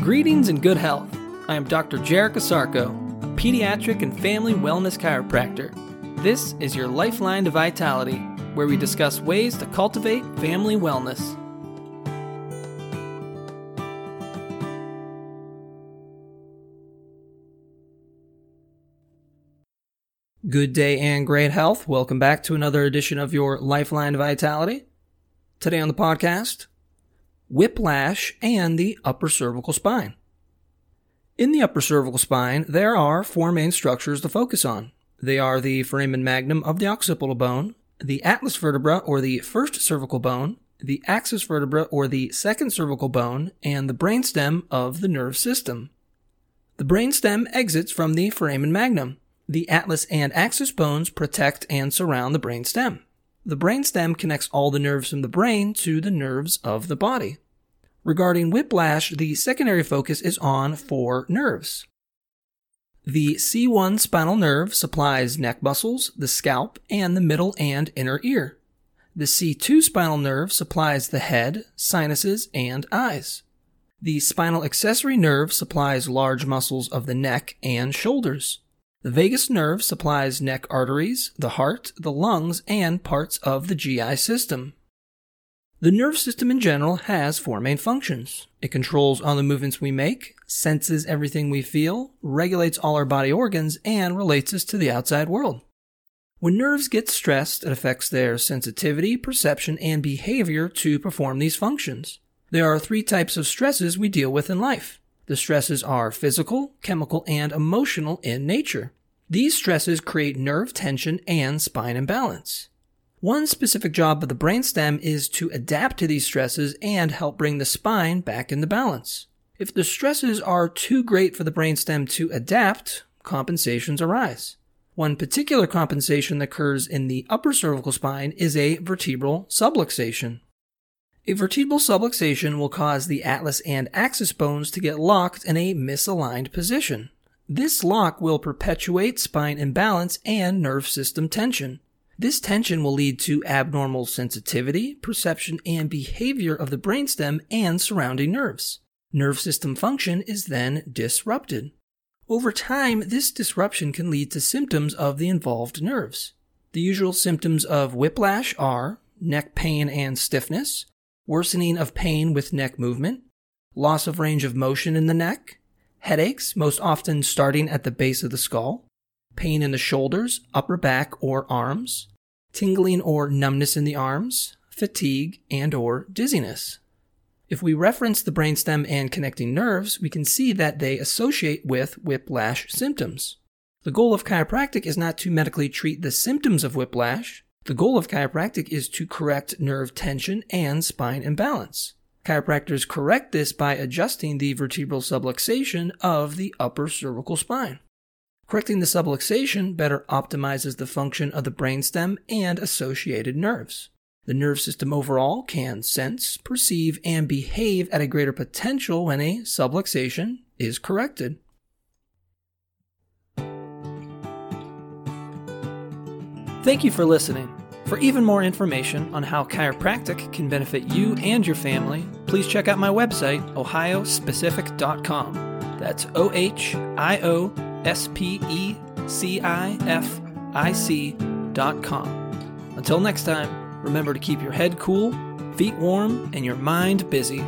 Greetings and good health. I am Dr. Jarek Asarko, a pediatric and family wellness chiropractor. This is your Lifeline to Vitality, where we discuss ways to cultivate family wellness. Good day and great health. Welcome back to another edition of your Lifeline Vitality. Today on the podcast, whiplash and the upper cervical spine. In the upper cervical spine, there are four main structures to focus on. They are the foramen magnum of the occipital bone, the atlas vertebra or the first cervical bone, the axis vertebra or the second cervical bone, and the brainstem of the nerve system. The brainstem exits from the foramen magnum. The atlas and axis bones protect and surround the brainstem. The brainstem connects all the nerves from the brain to the nerves of the body. Regarding whiplash, the secondary focus is on four nerves. The C1 spinal nerve supplies neck muscles, the scalp, and the middle and inner ear. The C2 spinal nerve supplies the head, sinuses, and eyes. The spinal accessory nerve supplies large muscles of the neck and shoulders. The vagus nerve supplies neck arteries, the heart, the lungs, and parts of the GI system. The nerve system in general has four main functions. It controls all the movements we make, senses everything we feel, regulates all our body organs, and relates us to the outside world. When nerves get stressed, it affects their sensitivity, perception, and behavior to perform these functions. There are three types of stresses we deal with in life. The stresses are physical, chemical, and emotional in nature. These stresses create nerve tension and spine imbalance. One specific job of the brainstem is to adapt to these stresses and help bring the spine back into balance. If the stresses are too great for the brainstem to adapt, compensations arise. One particular compensation that occurs in the upper cervical spine is a vertebral subluxation. A vertebral subluxation will cause the atlas and axis bones to get locked in a misaligned position. This lock will perpetuate spine imbalance and nerve system tension. This tension will lead to abnormal sensitivity, perception, and behavior of the brainstem and surrounding nerves. Nerve system function is then disrupted. Over time, this disruption can lead to symptoms of the involved nerves. The usual symptoms of whiplash are neck pain and stiffness, worsening of pain with neck movement, loss of range of motion in the neck, headaches, most often starting at the base of the skull, pain in the shoulders, upper back, or arms, tingling or numbness in the arms, fatigue, and or dizziness. If we reference the brainstem and connecting nerves, we can see that they associate with whiplash symptoms. The goal of chiropractic is not to medically treat the symptoms of whiplash, the goal of chiropractic is to correct nerve tension and spine imbalance. Chiropractors correct this by adjusting the vertebral subluxation of the upper cervical spine. Correcting the subluxation better optimizes the function of the brainstem and associated nerves. The nerve system overall can sense, perceive, and behave at a greater potential when a subluxation is corrected. Thank you for listening. For even more information on how chiropractic can benefit you and your family, please check out my website, ohiospecific.com. That's O H I O S P E C I F I C.com. Until next time, remember to keep your head cool, feet warm, and your mind busy.